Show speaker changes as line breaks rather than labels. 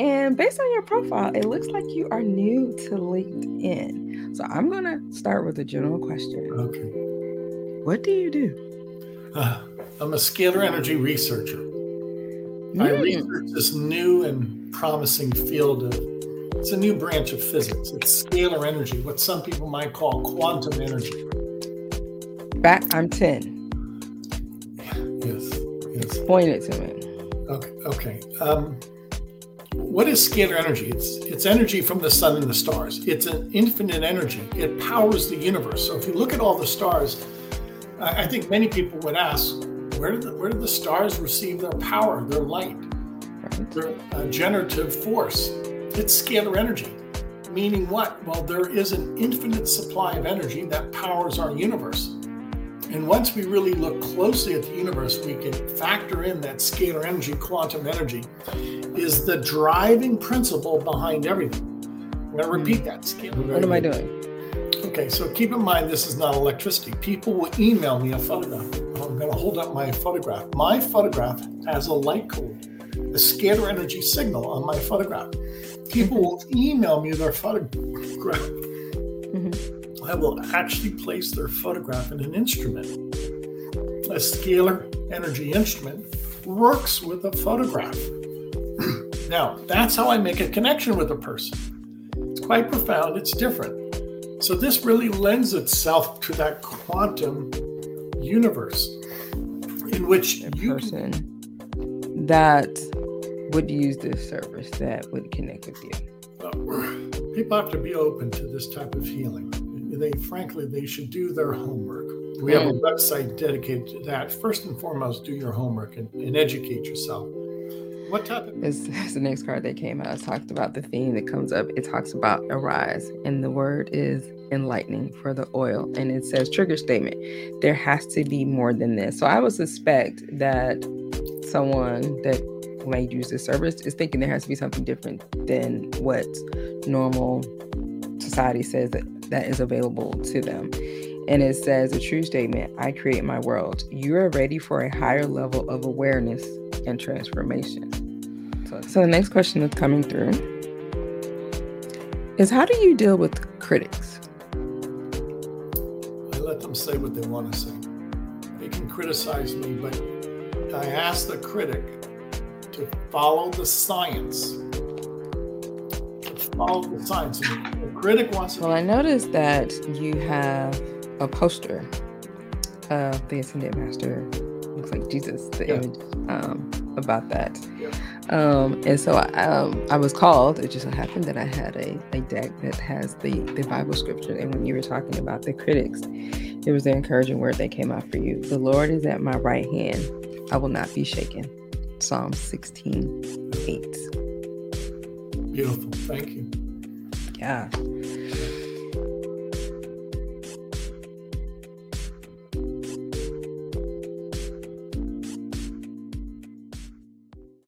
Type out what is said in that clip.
And based on your profile, it looks like you are new to LinkedIn. So I'm going to start with a general question.
Okay.
What do you do?
Uh, I'm a scalar energy researcher. Mm. I research this new and promising field of it's a new branch of physics. It's scalar energy, what some people might call quantum energy.
Back, I'm 10.
Yes. Yes.
Explain it to me.
Okay. Okay. Um, what is scalar energy? It's it's energy from the sun and the stars. It's an infinite energy. It powers the universe. So if you look at all the stars, I, think many people would ask, where did the, where did the stars receive their power, their light, their uh, generative force? It's scalar energy. Meaning what? Well, there is an infinite supply of energy that powers our universe. And once we really look closely at the universe, we can factor in that scalar energy, quantum energy, is the driving principle behind everything. I'm going to repeat that.
Scalar what am I doing?
Okay, so keep in mind this is not electricity. People will email me a photograph. I'm going to hold up my photograph. My photograph has a light code, a scalar energy signal on my photograph. People will email me their photograph. Mm-hmm I will actually place their photograph in an instrument. A scalar energy instrument works with a photograph. now, that's how I make a connection with a person. It's quite profound, it's different. So, this really lends itself to that quantum universe in which
a you person that would use this service that would connect with you.
people have to be open to this type of healing they frankly they should do their homework. We have a website dedicated to that. First and foremost, do your homework and, and educate yourself. What type of
is, the next card that came out? Talked about the theme that comes up. It talks about arise, and the word is enlightening for the oil, and it says trigger statement. There has to be more than this. So I would suspect that someone that may use this service is thinking there has to be something different than what normal society says that that is available to them. And it says a true statement I create my world. You are ready for a higher level of awareness and transformation. So, the next question that's coming through is how do you deal with critics?
I let them say what they want to say. They can criticize me, but I ask the critic to follow the science. To follow the science critic wants
Well, I noticed that you have a poster of the Ascended Master. Looks like Jesus, the yeah. image um, about that. Yeah. Um, and so I, um, I was called. It just so happened that I had a, a deck that has the, the Bible scripture. And when you were talking about the critics, it was the encouraging word that came out for you. The Lord is at my right hand. I will not be shaken. Psalm 16, 8.
Beautiful. Thank you.
Yeah.